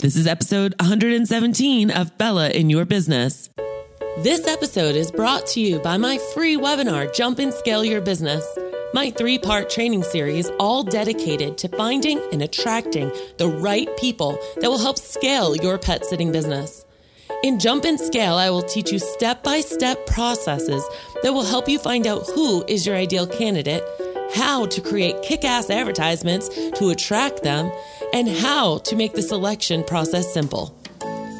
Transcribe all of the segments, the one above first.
This is episode 117 of Bella in Your Business. This episode is brought to you by my free webinar, Jump and Scale Your Business. My three part training series, all dedicated to finding and attracting the right people that will help scale your pet sitting business. In Jump and Scale, I will teach you step by step processes that will help you find out who is your ideal candidate, how to create kick ass advertisements to attract them, and how to make the selection process simple.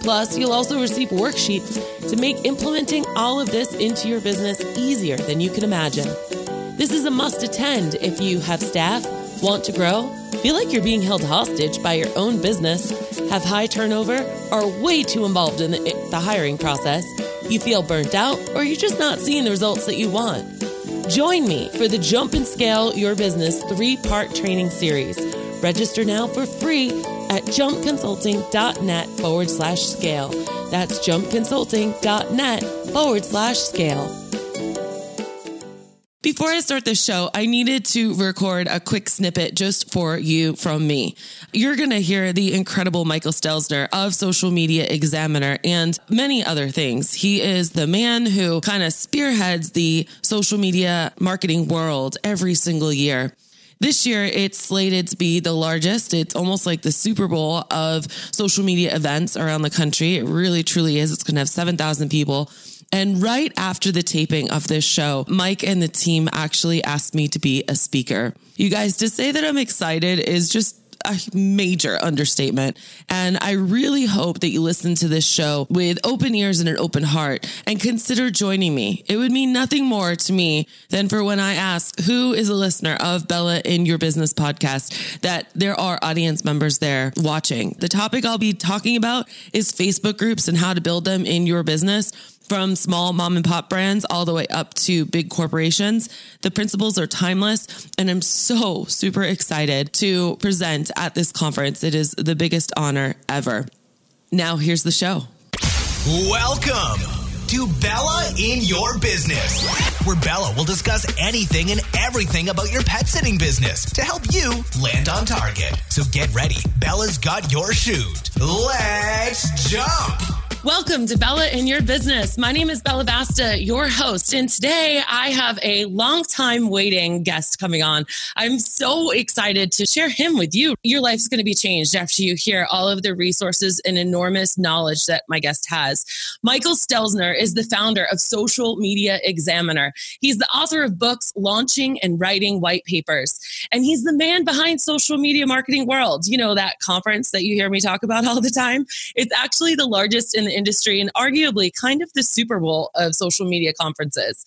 Plus, you'll also receive worksheets to make implementing all of this into your business easier than you can imagine. This is a must attend if you have staff, want to grow, feel like you're being held hostage by your own business, have high turnover, are way too involved in the, the hiring process, you feel burnt out, or you're just not seeing the results that you want. Join me for the Jump and Scale Your Business three part training series. Register now for free at jumpconsulting.net forward slash scale. That's jumpconsulting.net forward slash scale. Before I start the show, I needed to record a quick snippet just for you from me. You're going to hear the incredible Michael Stelzner of Social Media Examiner and many other things. He is the man who kind of spearheads the social media marketing world every single year. This year, it's slated to be the largest. It's almost like the Super Bowl of social media events around the country. It really, truly is. It's going to have 7,000 people. And right after the taping of this show, Mike and the team actually asked me to be a speaker. You guys, to say that I'm excited is just a major understatement. And I really hope that you listen to this show with open ears and an open heart and consider joining me. It would mean nothing more to me than for when I ask who is a listener of Bella in Your Business podcast that there are audience members there watching. The topic I'll be talking about is Facebook groups and how to build them in your business from small mom and pop brands all the way up to big corporations. The principles are timeless, and I'm so super excited to present at this conference. It is the biggest honor ever. Now, here's the show. Welcome to Bella in Your Business, where Bella will discuss anything and everything about your pet sitting business to help you land on target. So get ready. Bella's got your chute. Let's jump. Welcome to Bella in Your Business. My name is Bella Vasta, your host, and today I have a long time waiting guest coming on. I'm so excited to share him with you. Your life's going to be changed after you hear all of the resources and enormous knowledge that my guest has. Michael Stelzner is the founder of Social Media Examiner. He's the author of books launching and writing white papers, and he's the man behind Social Media Marketing World. You know that conference that you hear me talk about all the time. It's actually the largest in the industry and arguably kind of the Super Bowl of social media conferences.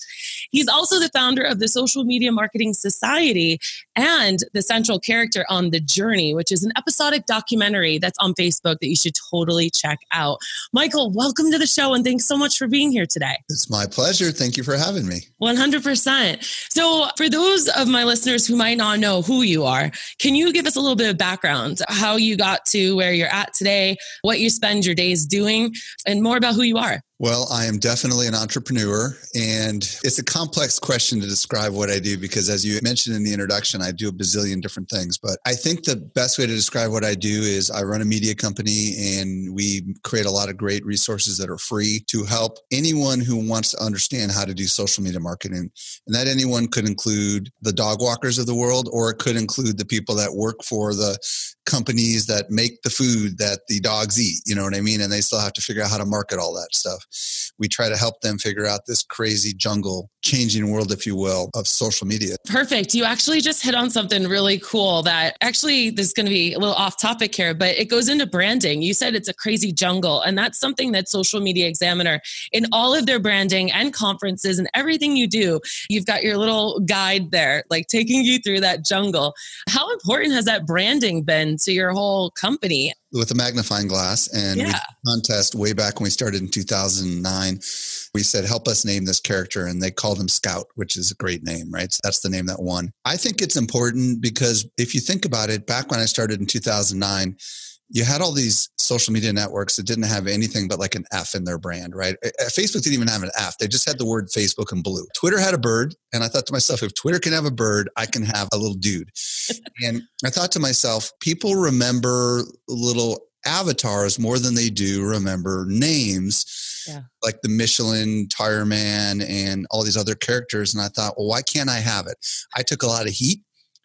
He's also the founder of the Social Media Marketing Society and the central character on The Journey, which is an episodic documentary that's on Facebook that you should totally check out. Michael, welcome to the show and thanks so much for being here today. It's my pleasure. Thank you for having me. 100%. So, for those of my listeners who might not know who you are, can you give us a little bit of background, how you got to where you're at today, what you spend your days doing, and more about who you are? Well, I am definitely an entrepreneur, and it's a complex question to describe what I do because, as you mentioned in the introduction, I do a bazillion different things. But I think the best way to describe what I do is I run a media company and we create a lot of great resources that are free to help anyone who wants to understand how to do social media marketing. And that anyone could include the dog walkers of the world, or it could include the people that work for the companies that make the food that the dogs eat. You know what I mean? And they still have to figure out how to market all that stuff we try to help them figure out this crazy jungle changing world, if you will, of social media. Perfect. You actually just hit on something really cool that actually this is going to be a little off topic here, but it goes into branding. You said it's a crazy jungle, and that's something that Social Media Examiner in all of their branding and conferences and everything you do, you've got your little guide there, like taking you through that jungle. How important has that branding been to your whole company? With a magnifying glass and yeah. contest way back when we started in 2009 we said, help us name this character. And they called him Scout, which is a great name, right? So that's the name that won. I think it's important because if you think about it, back when I started in 2009, you had all these social media networks that didn't have anything but like an F in their brand, right? Facebook didn't even have an F. They just had the word Facebook in blue. Twitter had a bird. And I thought to myself, if Twitter can have a bird, I can have a little dude. and I thought to myself, people remember little avatars more than they do remember names yeah. like the Michelin tire man and all these other characters. And I thought, well, why can't I have it? I took a lot of heat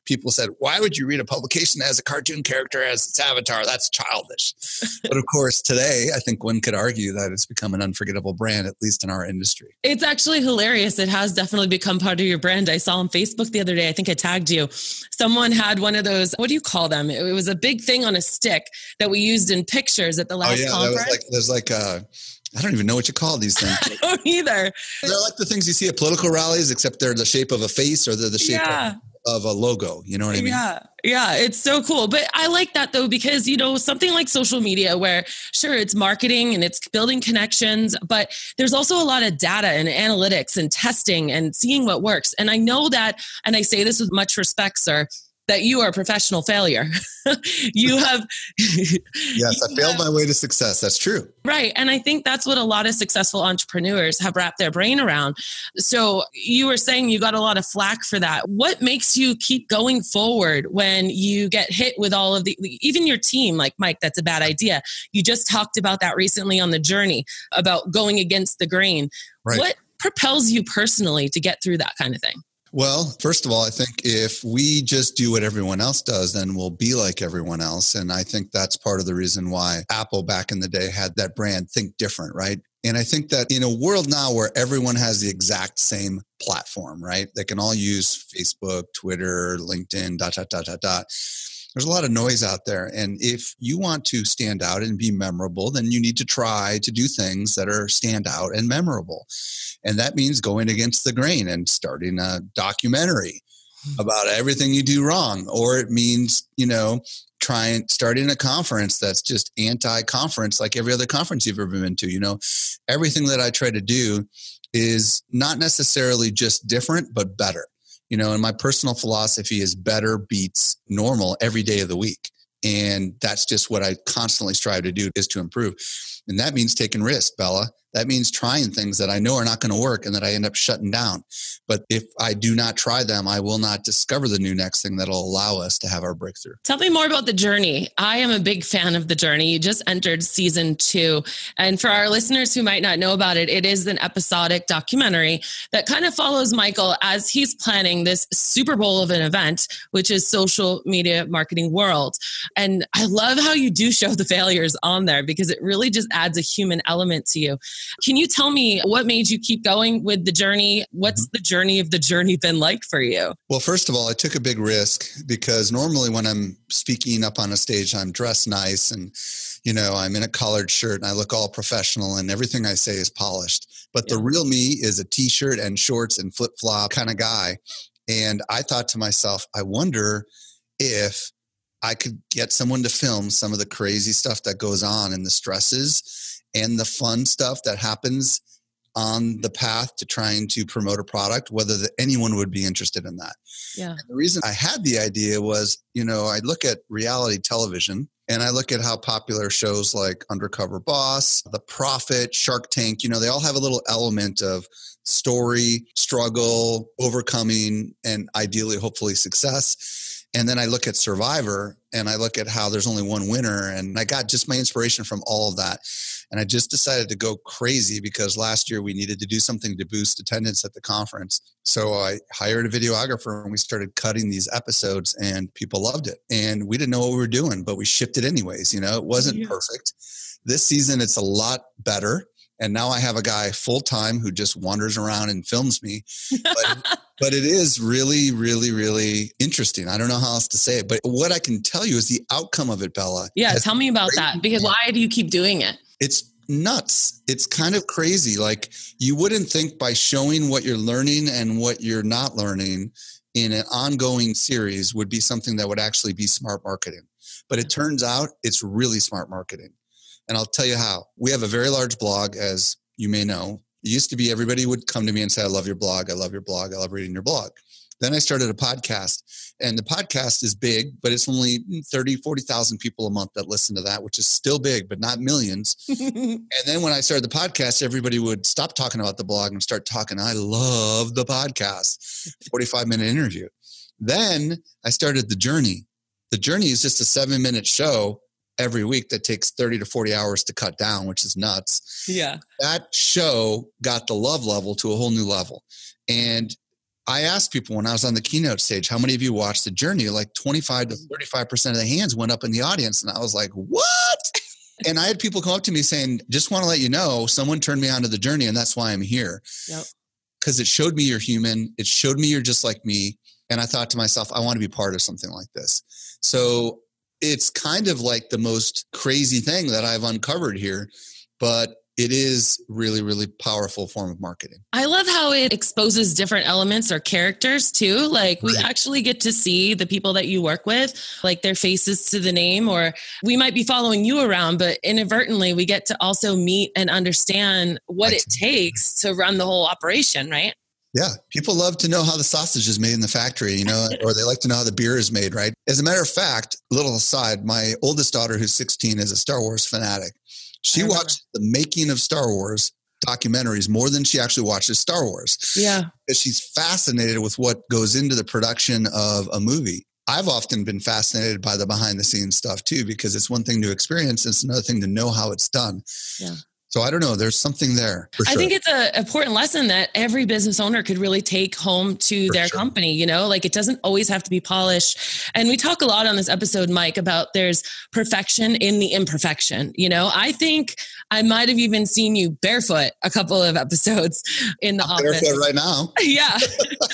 people said, why would you read a publication that has a cartoon character as its avatar? That's childish. but of course, today, I think one could argue that it's become an unforgettable brand, at least in our industry. It's actually hilarious. It has definitely become part of your brand. I saw on Facebook the other day, I think I tagged you. Someone had one of those, what do you call them? It was a big thing on a stick that we used in pictures at the oh, last oh, yeah, conference. That was like, there's like a, I don't even know what you call these things. I don't either. They're like the things you see at political rallies, except they're the shape of a face or they're the shape yeah. of of a logo. You know what I mean? Yeah. Yeah. It's so cool. But I like that though, because, you know, something like social media where sure, it's marketing and it's building connections, but there's also a lot of data and analytics and testing and seeing what works. And I know that, and I say this with much respect, sir, that you are a professional failure. you have. yes, I failed have, my way to success. That's true. Right. And I think that's what a lot of successful entrepreneurs have wrapped their brain around. So you were saying you got a lot of flack for that. What makes you keep going forward when you get hit with all of the, even your team, like Mike, that's a bad idea. You just talked about that recently on the journey about going against the grain. Right. What propels you personally to get through that kind of thing? Well, first of all, I think if we just do what everyone else does, then we'll be like everyone else. And I think that's part of the reason why Apple back in the day had that brand think different, right? And I think that in a world now where everyone has the exact same platform, right? They can all use Facebook, Twitter, LinkedIn, dot, dot, dot, dot, dot there's a lot of noise out there. And if you want to stand out and be memorable, then you need to try to do things that are stand out and memorable. And that means going against the grain and starting a documentary hmm. about everything you do wrong. Or it means, you know, trying starting a conference that's just anti-conference like every other conference you've ever been to. You know, everything that I try to do is not necessarily just different, but better you know and my personal philosophy is better beats normal every day of the week. And that's just what i constantly strive to do is to improve. And that means taking risks bella that means trying things that I know are not going to work and that I end up shutting down. But if I do not try them, I will not discover the new next thing that'll allow us to have our breakthrough. Tell me more about the journey. I am a big fan of the journey. You just entered season two. And for our listeners who might not know about it, it is an episodic documentary that kind of follows Michael as he's planning this Super Bowl of an event, which is social media marketing world. And I love how you do show the failures on there because it really just adds a human element to you. Can you tell me what made you keep going with the journey? What's mm-hmm. the journey of the journey been like for you? Well, first of all, I took a big risk because normally when I'm speaking up on a stage, I'm dressed nice and, you know, I'm in a collared shirt and I look all professional and everything I say is polished. But yeah. the real me is a t shirt and shorts and flip flop kind of guy. And I thought to myself, I wonder if I could get someone to film some of the crazy stuff that goes on and the stresses and the fun stuff that happens on the path to trying to promote a product, whether the, anyone would be interested in that. Yeah. And the reason I had the idea was, you know, I look at reality television and I look at how popular shows like Undercover Boss, The Profit, Shark Tank, you know, they all have a little element of story, struggle, overcoming, and ideally, hopefully, success. And then I look at Survivor and I look at how there's only one winner. And I got just my inspiration from all of that. And I just decided to go crazy because last year we needed to do something to boost attendance at the conference. So I hired a videographer and we started cutting these episodes and people loved it. And we didn't know what we were doing, but we shipped it anyways. You know, it wasn't yeah. perfect. This season, it's a lot better. And now I have a guy full time who just wanders around and films me. But, but it is really, really, really interesting. I don't know how else to say it. But what I can tell you is the outcome of it, Bella. Yeah, tell me about that. Because why do you keep doing it? It's nuts. It's kind of crazy. Like you wouldn't think by showing what you're learning and what you're not learning in an ongoing series would be something that would actually be smart marketing. But it turns out it's really smart marketing. And I'll tell you how. We have a very large blog, as you may know. It used to be everybody would come to me and say, I love your blog. I love your blog. I love reading your blog. Then I started a podcast, and the podcast is big, but it's only 30, 40,000 people a month that listen to that, which is still big, but not millions. and then when I started the podcast, everybody would stop talking about the blog and start talking, I love the podcast, 45 minute interview. Then I started The Journey. The Journey is just a seven minute show every week that takes 30 to 40 hours to cut down, which is nuts. Yeah. That show got the love level to a whole new level. And I asked people when I was on the keynote stage, how many of you watched the journey? Like 25 to mm. 35% of the hands went up in the audience. And I was like, what? and I had people come up to me saying, just want to let you know, someone turned me onto the journey and that's why I'm here. Yep. Because it showed me you're human. It showed me you're just like me. And I thought to myself, I want to be part of something like this. So it's kind of like the most crazy thing that I've uncovered here, but it is really really powerful form of marketing. I love how it exposes different elements or characters too. Like we actually get to see the people that you work with like their faces to the name or we might be following you around but inadvertently we get to also meet and understand what it takes to run the whole operation right yeah, people love to know how the sausage is made in the factory, you know, or they like to know how the beer is made, right? As a matter of fact, little aside, my oldest daughter, who's 16, is a Star Wars fanatic. She watched the making of Star Wars documentaries more than she actually watches Star Wars. Yeah. Because she's fascinated with what goes into the production of a movie. I've often been fascinated by the behind the scenes stuff too, because it's one thing to experience, it's another thing to know how it's done. Yeah. So I don't know. There's something there. Sure. I think it's an important lesson that every business owner could really take home to for their sure. company. You know, like it doesn't always have to be polished. And we talk a lot on this episode, Mike, about there's perfection in the imperfection. You know, I think I might have even seen you barefoot a couple of episodes in the I'm office. Barefoot right now. yeah.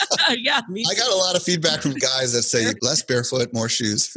yeah. I got a lot of feedback from guys that say less barefoot, more shoes.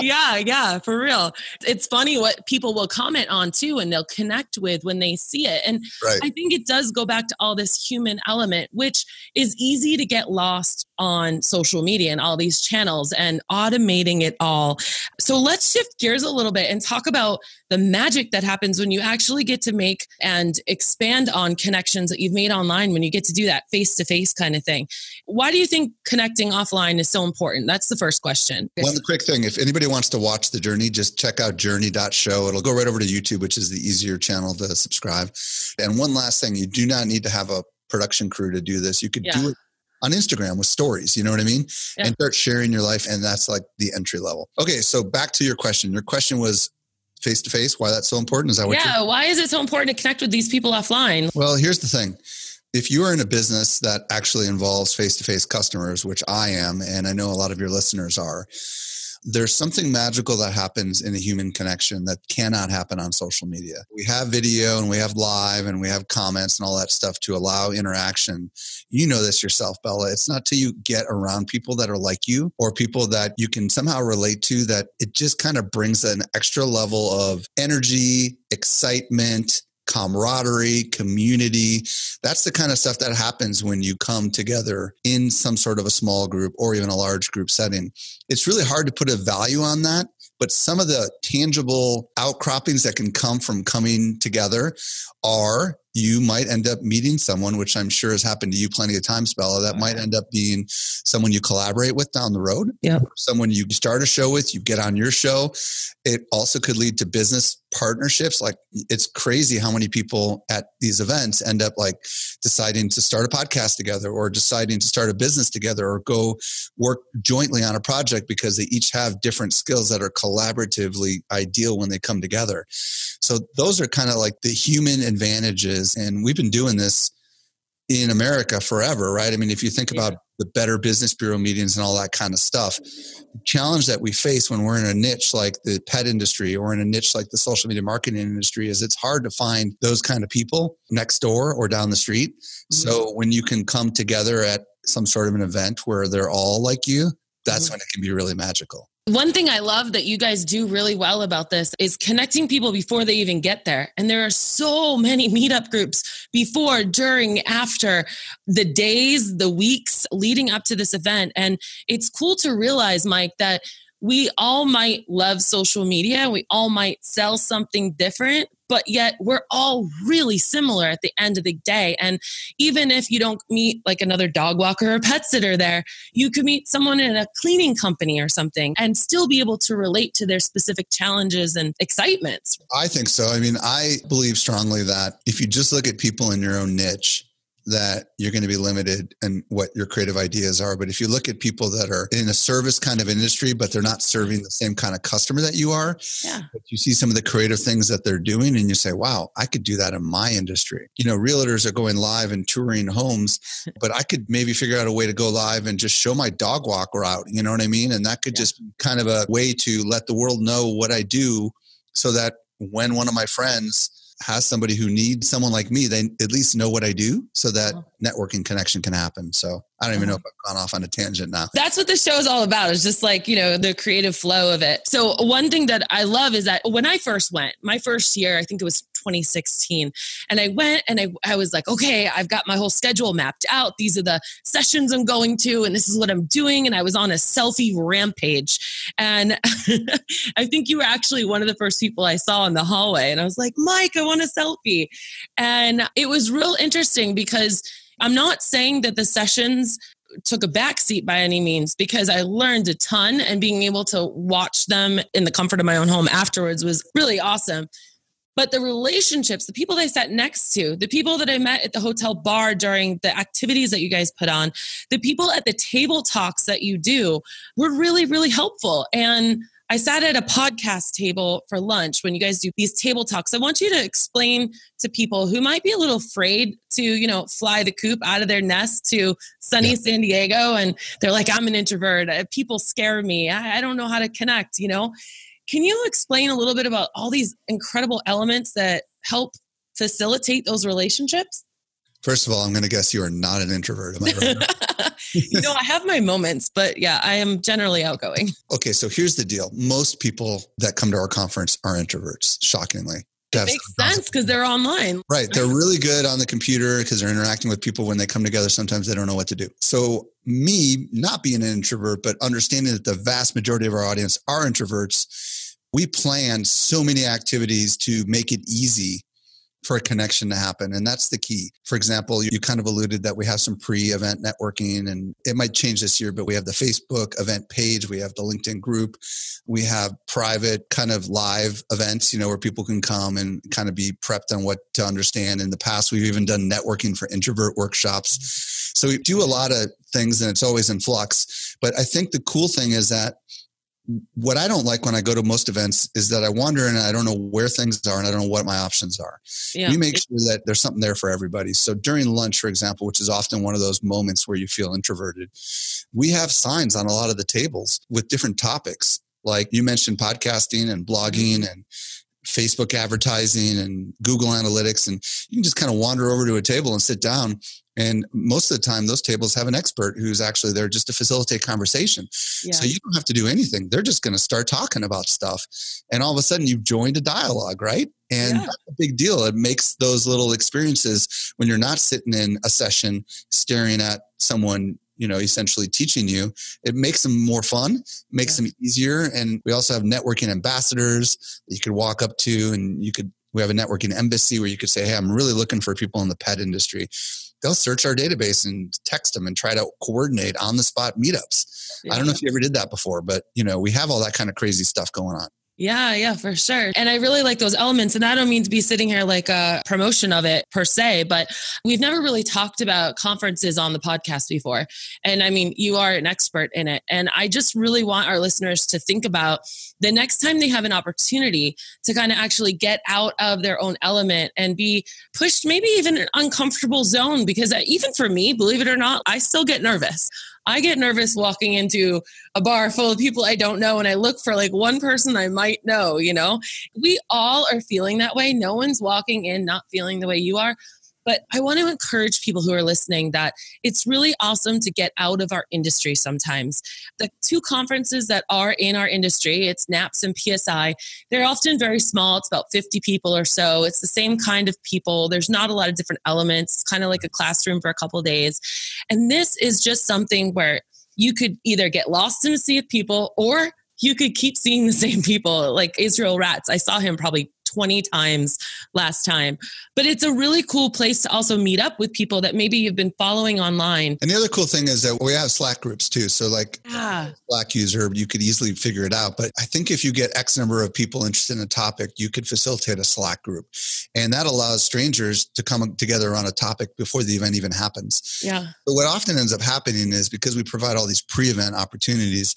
Yeah, yeah, for real. It's funny what people will comment on too, and they'll connect with when they see it. And right. I think it does go back to all this human element, which is easy to get lost on social media and all these channels and automating it all. So let's shift gears a little bit and talk about the magic that happens when you actually get to make and expand on connections that you've made online when you get to do that face to face kind of thing. Why do you think connecting offline is so important? That's the first question. One quick thing if anybody wants to watch the journey, just check out journey.show. It'll go right over to YouTube, which is the easier channel to subscribe. And one last thing you do not need to have a production crew to do this. You could yeah. do it on Instagram with stories, you know what I mean? Yeah. And start sharing your life. And that's like the entry level. Okay, so back to your question. Your question was face to face, why that's so important. Is that what Yeah, why is it so important to connect with these people offline? Well, here's the thing. If you are in a business that actually involves face to face customers, which I am, and I know a lot of your listeners are, there's something magical that happens in a human connection that cannot happen on social media. We have video and we have live and we have comments and all that stuff to allow interaction. You know this yourself, Bella. It's not till you get around people that are like you or people that you can somehow relate to that it just kind of brings an extra level of energy, excitement, camaraderie, community. That's the kind of stuff that happens when you come together in some sort of a small group or even a large group setting. It's really hard to put a value on that, but some of the tangible outcroppings that can come from coming together are you might end up meeting someone, which I'm sure has happened to you plenty of times, Bella, that might end up being someone you collaborate with down the road. Yeah. Someone you start a show with, you get on your show. It also could lead to business partnerships. Like it's crazy how many people at these events end up like deciding to start a podcast together or deciding to start a business together or go work jointly on a project because they each have different skills that are collaboratively ideal when they come together. So those are kind of like the human advantages. And we've been doing this in America forever, right? I mean, if you think about the better business bureau meetings and all that kind of stuff, the challenge that we face when we're in a niche like the pet industry or in a niche like the social media marketing industry is it's hard to find those kind of people next door or down the street. Mm-hmm. So when you can come together at some sort of an event where they're all like you, that's mm-hmm. when it can be really magical. One thing I love that you guys do really well about this is connecting people before they even get there. And there are so many meetup groups before, during, after the days, the weeks leading up to this event. And it's cool to realize, Mike, that we all might love social media. We all might sell something different, but yet we're all really similar at the end of the day. And even if you don't meet like another dog walker or pet sitter there, you could meet someone in a cleaning company or something and still be able to relate to their specific challenges and excitements. I think so. I mean, I believe strongly that if you just look at people in your own niche, that you're going to be limited in what your creative ideas are. But if you look at people that are in a service kind of industry, but they're not serving the same kind of customer that you are, yeah. you see some of the creative things that they're doing and you say, wow, I could do that in my industry. You know, realtors are going live and touring homes, but I could maybe figure out a way to go live and just show my dog walk route. You know what I mean? And that could yeah. just be kind of a way to let the world know what I do so that when one of my friends has somebody who needs someone like me, they at least know what I do so that networking connection can happen. So I don't even know if I've gone off on a tangent now. That's what the show is all about. It's just like, you know, the creative flow of it. So one thing that I love is that when I first went, my first year, I think it was 2016, and I went and I, I was like, okay, I've got my whole schedule mapped out. These are the sessions I'm going to, and this is what I'm doing. And I was on a selfie rampage. And I think you were actually one of the first people I saw in the hallway. And I was like, Mike, I want a selfie. And it was real interesting because I'm not saying that the sessions took a backseat by any means because I learned a ton and being able to watch them in the comfort of my own home afterwards was really awesome. But the relationships, the people I sat next to, the people that I met at the hotel bar during the activities that you guys put on, the people at the table talks that you do were really, really helpful. And I sat at a podcast table for lunch when you guys do these table talks. I want you to explain to people who might be a little afraid to, you know, fly the coop out of their nest to sunny yeah. San Diego and they're like, I'm an introvert. Uh, people scare me. I, I don't know how to connect, you know. Can you explain a little bit about all these incredible elements that help facilitate those relationships? First of all, I'm going to guess you are not an introvert. Am I right? you know, I have my moments, but yeah, I am generally outgoing. Okay, so here's the deal. Most people that come to our conference are introverts, shockingly. It makes sense because they're online. Right. They're really good on the computer because they're interacting with people when they come together. Sometimes they don't know what to do. So, me not being an introvert, but understanding that the vast majority of our audience are introverts, we plan so many activities to make it easy for a connection to happen. And that's the key. For example, you kind of alluded that we have some pre event networking and it might change this year, but we have the Facebook event page, we have the LinkedIn group, we have private kind of live events, you know, where people can come and kind of be prepped on what to understand. In the past, we've even done networking for introvert workshops. So we do a lot of things and it's always in flux. But I think the cool thing is that what I don't like when I go to most events is that I wander and I don't know where things are and I don't know what my options are. Yeah. We make sure that there's something there for everybody. So during lunch, for example, which is often one of those moments where you feel introverted, we have signs on a lot of the tables with different topics. Like you mentioned podcasting and blogging and Facebook advertising and Google Analytics. And you can just kind of wander over to a table and sit down and most of the time, those tables have an expert who's actually there just to facilitate conversation. Yeah. So you don't have to do anything. They're just going to start talking about stuff. And all of a sudden, you've joined a dialogue, right? And yeah. that's a big deal. It makes those little experiences when you're not sitting in a session staring at someone you know essentially teaching you it makes them more fun makes yeah. them easier and we also have networking ambassadors that you could walk up to and you could we have a networking embassy where you could say hey i'm really looking for people in the pet industry they'll search our database and text them and try to coordinate on the spot meetups. Yeah. I don't know if you ever did that before, but you know, we have all that kind of crazy stuff going on. Yeah, yeah, for sure. And I really like those elements. And I don't mean to be sitting here like a promotion of it per se, but we've never really talked about conferences on the podcast before. And I mean, you are an expert in it. And I just really want our listeners to think about the next time they have an opportunity to kind of actually get out of their own element and be pushed maybe even an uncomfortable zone. Because uh, even for me, believe it or not, I still get nervous. I get nervous walking into a bar full of people I don't know and I look for like one person I might know, you know? We all are feeling that way. No one's walking in not feeling the way you are. But I want to encourage people who are listening that it's really awesome to get out of our industry sometimes. The two conferences that are in our industry, it's NAPPS and PSI, they're often very small. It's about 50 people or so. It's the same kind of people. There's not a lot of different elements. It's kind of like a classroom for a couple days. And this is just something where you could either get lost in a sea of people or you could keep seeing the same people like Israel Ratz. I saw him probably 20 times last time. But it's a really cool place to also meet up with people that maybe you've been following online. And the other cool thing is that we have Slack groups too. So, like, yeah. Slack user, you could easily figure it out. But I think if you get X number of people interested in a topic, you could facilitate a Slack group. And that allows strangers to come together on a topic before the event even happens. Yeah. But what often ends up happening is because we provide all these pre event opportunities,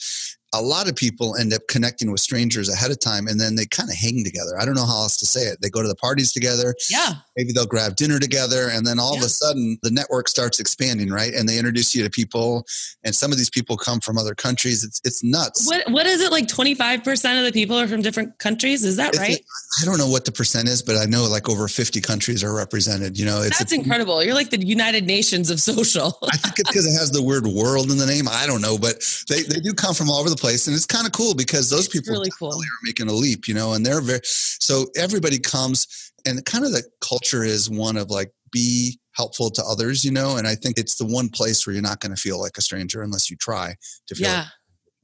a lot of people end up connecting with strangers ahead of time and then they kind of hang together. I don't know how else to say it. They go to the parties together. Yeah. Maybe they'll grab dinner together and then all yeah. of a sudden the network starts expanding, right? And they introduce you to people and some of these people come from other countries. It's it's nuts. What what is it like 25% of the people are from different countries? Is that right? I don't know what the percent is, but I know like over 50 countries are represented, you know. It's That's a, incredible. You're like the United Nations of social. I think it's because it has the word world in the name. I don't know, but they, they do come from all over the place and it's kind of cool because those people really cool. are making a leap, you know, and they're very so everybody comes and kind of the culture is one of like be helpful to others, you know, and I think it's the one place where you're not going to feel like a stranger unless you try to feel yeah. Like,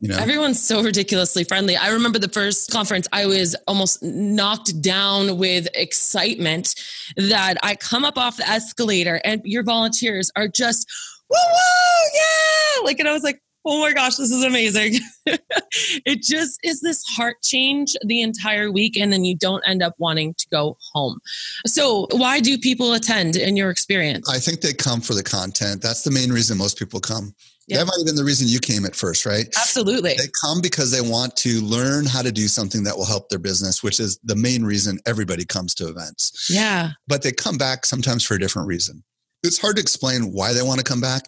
you know? Everyone's so ridiculously friendly. I remember the first conference, I was almost knocked down with excitement that I come up off the escalator and your volunteers are just, woo woo, yeah. Like, and I was like, oh my gosh, this is amazing. it just is this heart change the entire week, and then you don't end up wanting to go home. So, why do people attend in your experience? I think they come for the content. That's the main reason most people come. Yeah. That might have been the reason you came at first, right? Absolutely. They come because they want to learn how to do something that will help their business, which is the main reason everybody comes to events. Yeah. But they come back sometimes for a different reason it's hard to explain why they want to come back,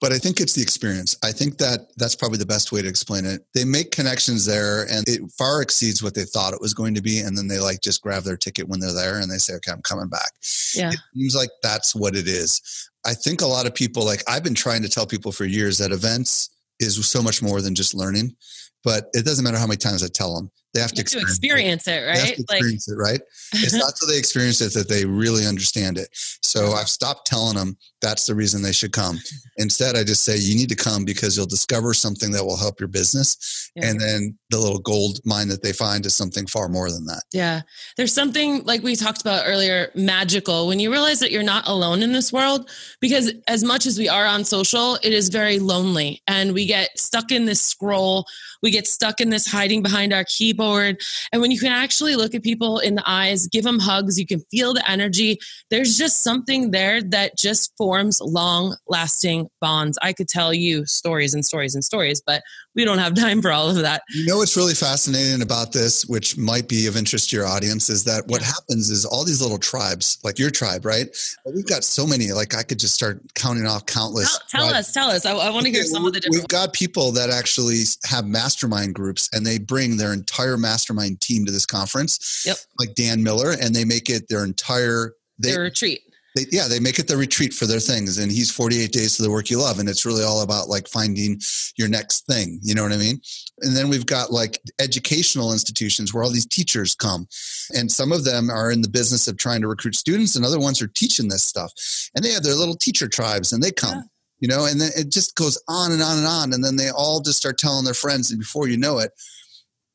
but I think it's the experience. I think that that's probably the best way to explain it. They make connections there and it far exceeds what they thought it was going to be. And then they like just grab their ticket when they're there and they say, okay, I'm coming back. Yeah. It seems like that's what it is. I think a lot of people, like I've been trying to tell people for years that events is so much more than just learning, but it doesn't matter how many times I tell them they have, to, experience to, experience it, right? Have To experience like, it, right? It's not so they experience it that they really understand it. So I've stopped telling them that's the reason they should come. Instead, I just say you need to come because you'll discover something that will help your business. Yeah. And then the little gold mine that they find is something far more than that. Yeah. There's something like we talked about earlier, magical when you realize that you're not alone in this world. Because as much as we are on social, it is very lonely and we get stuck in this scroll. We get stuck in this hiding behind our keyboard. And when you can actually look at people in the eyes, give them hugs, you can feel the energy. There's just something there that just forms long lasting bonds. I could tell you stories and stories and stories, but we don't have time for all of that. You know what's really fascinating about this, which might be of interest to your audience, is that what yeah. happens is all these little tribes, like your tribe, right? But we've got so many. Like I could just start counting off countless. Tell, tell us, tell us. I, I want to hear some of the different. We've got people that actually have mastermind groups, and they bring their entire mastermind team to this conference. Yep. Like Dan Miller, and they make it their entire they, their retreat they, yeah, they make it the retreat for their things. And he's 48 days to the work you love. And it's really all about like finding your next thing. You know what I mean? And then we've got like educational institutions where all these teachers come. And some of them are in the business of trying to recruit students, and other ones are teaching this stuff. And they have their little teacher tribes and they come. Yeah. You know, and then it just goes on and on and on. And then they all just start telling their friends. And before you know it,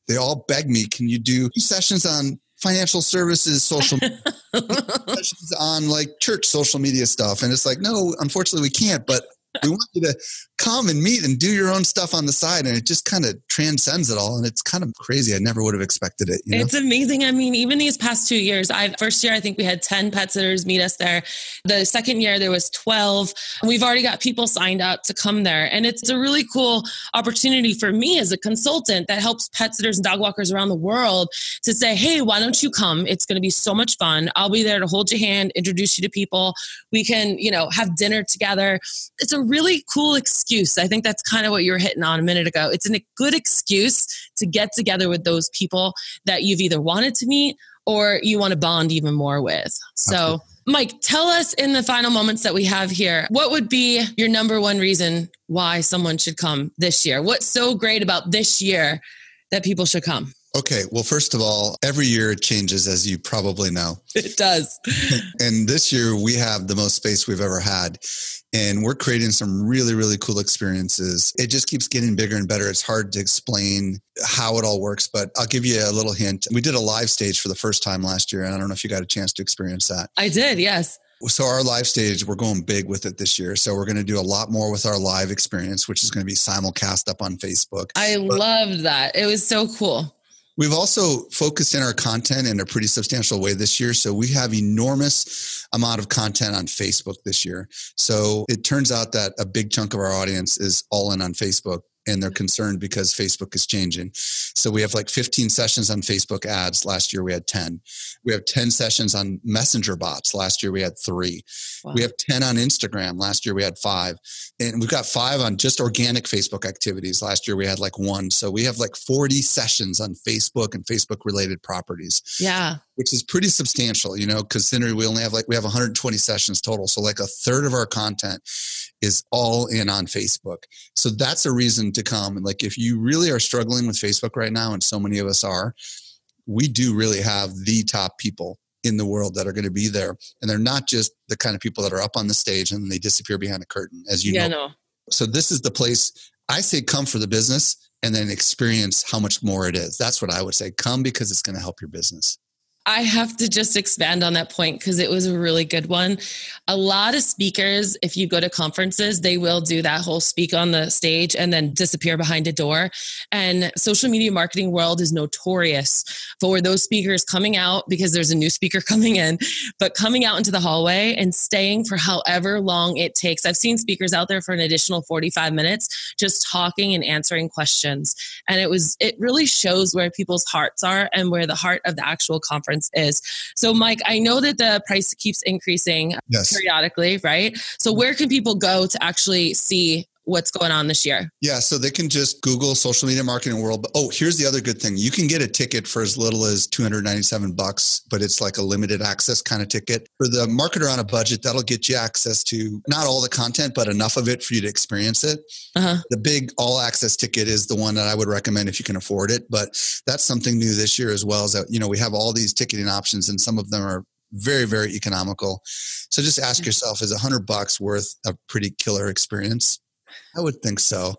they all beg me, can you do sessions on financial services social sessions on like church social media stuff and it's like no unfortunately we can't but we want you to come and meet and do your own stuff on the side and it just kind of transcends it all and it's kind of crazy. I never would have expected it you know? it's amazing. I mean even these past two years i first year i think we had 10 pet sitters meet us there. The second year there was 12 we've already got people signed up to come there and it's a really cool opportunity for me as a consultant that helps pet sitters and dog walkers around the world to say hey why don't you come? It's going to be so much fun. I'll be there to hold your hand introduce you to people. We can you know have dinner together. It's a really cool excuse. I think that's kind of what you were hitting on a minute ago. It's a good excuse to get together with those people that you've either wanted to meet or you want to bond even more with. So. Mike, tell us in the final moments that we have here, what would be your number one reason why someone should come this year? What's so great about this year that people should come? Okay. Well, first of all, every year it changes, as you probably know. It does. and this year we have the most space we've ever had. And we're creating some really, really cool experiences. It just keeps getting bigger and better. It's hard to explain how it all works, but I'll give you a little hint. We did a live stage for the first time last year. And I don't know if you got a chance to experience that. I did, yes. So our live stage, we're going big with it this year. So we're going to do a lot more with our live experience, which is going to be simulcast up on Facebook. I but loved that. It was so cool. We've also focused in our content in a pretty substantial way this year. So we have enormous amount of content on Facebook this year. So it turns out that a big chunk of our audience is all in on Facebook and they're concerned because Facebook is changing. So we have like 15 sessions on Facebook ads. Last year we had 10. We have 10 sessions on messenger bots. Last year we had three. Wow. We have 10 on Instagram. Last year we had five. And we've got five on just organic Facebook activities. Last year we had like one. So we have like 40 sessions on Facebook and Facebook related properties. Yeah. Which is pretty substantial, you know, considering we only have like, we have 120 sessions total. So like a third of our content is all in on Facebook. So that's a reason to come. Like if you really are struggling with Facebook right now, and so many of us are, we do really have the top people in the world that are going to be there. And they're not just the kind of people that are up on the stage and they disappear behind a curtain, as you yeah, know. No. So this is the place I say come for the business and then experience how much more it is. That's what I would say. Come because it's going to help your business. I have to just expand on that point because it was a really good one. A lot of speakers, if you go to conferences, they will do that whole speak on the stage and then disappear behind a door. And social media marketing world is notorious for those speakers coming out because there's a new speaker coming in, but coming out into the hallway and staying for however long it takes. I've seen speakers out there for an additional 45 minutes just talking and answering questions. And it was, it really shows where people's hearts are and where the heart of the actual conference difference is. So, Mike, I know that the price keeps increasing yes. periodically, right? So, where can people go to actually see what's going on this year? Yeah, so they can just Google social media marketing world. But oh, here's the other good thing. You can get a ticket for as little as 297 bucks, but it's like a limited access kind of ticket. For the marketer on a budget, that'll get you access to not all the content, but enough of it for you to experience it. Uh-huh. The big all access ticket is the one that I would recommend if you can afford it. But that's something new this year as well is that, you know, we have all these ticketing options and some of them are very very economical so just ask yourself is a hundred bucks worth a pretty killer experience I would think so.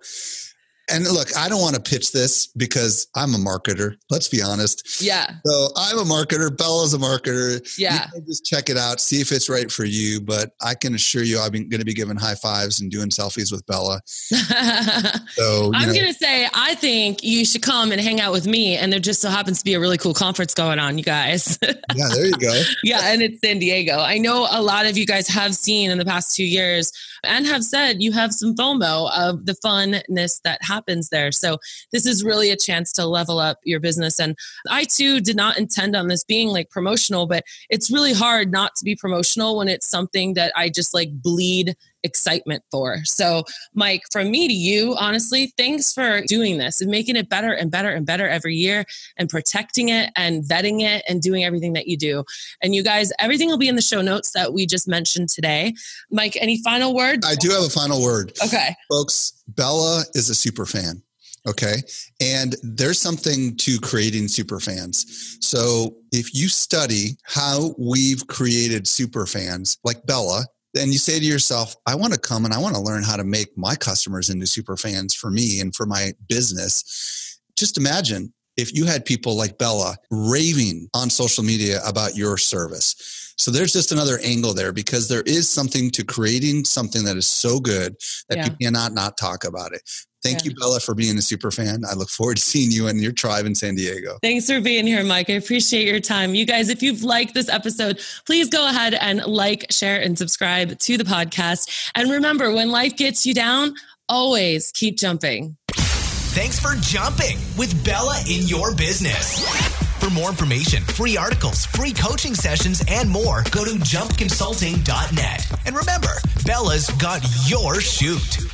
And look, I don't want to pitch this because I'm a marketer. Let's be honest. Yeah. So I'm a marketer. Bella's a marketer. Yeah. just check it out, see if it's right for you. But I can assure you, I'm going to be giving high fives and doing selfies with Bella. so I'm going to say, I think you should come and hang out with me. And there just so happens to be a really cool conference going on, you guys. yeah, there you go. yeah. And it's San Diego. I know a lot of you guys have seen in the past two years and have said you have some FOMO of the funness that happens there. So this is really a chance to level up your business. And I too did not intend on this being like promotional, but it's really hard not to be promotional when it's something that I just like bleed excitement for. So, Mike, from me to you, honestly, thanks for doing this and making it better and better and better every year and protecting it and vetting it and doing everything that you do. And you guys, everything will be in the show notes that we just mentioned today. Mike, any final words? I do have a final word. Okay. Folks, Bella is a super fan. Okay. And there's something to creating super fans. So if you study how we've created super fans like Bella, then you say to yourself, I want to come and I want to learn how to make my customers into super fans for me and for my business. Just imagine if you had people like Bella raving on social media about your service. So there's just another angle there because there is something to creating something that is so good that yeah. you cannot not talk about it. Thank yeah. you, Bella, for being a super fan. I look forward to seeing you and your tribe in San Diego. Thanks for being here, Mike. I appreciate your time. You guys, if you've liked this episode, please go ahead and like, share, and subscribe to the podcast. And remember, when life gets you down, always keep jumping. Thanks for jumping with Bella in your business. For more information, free articles, free coaching sessions, and more, go to jumpconsulting.net. And remember, Bella's got your chute.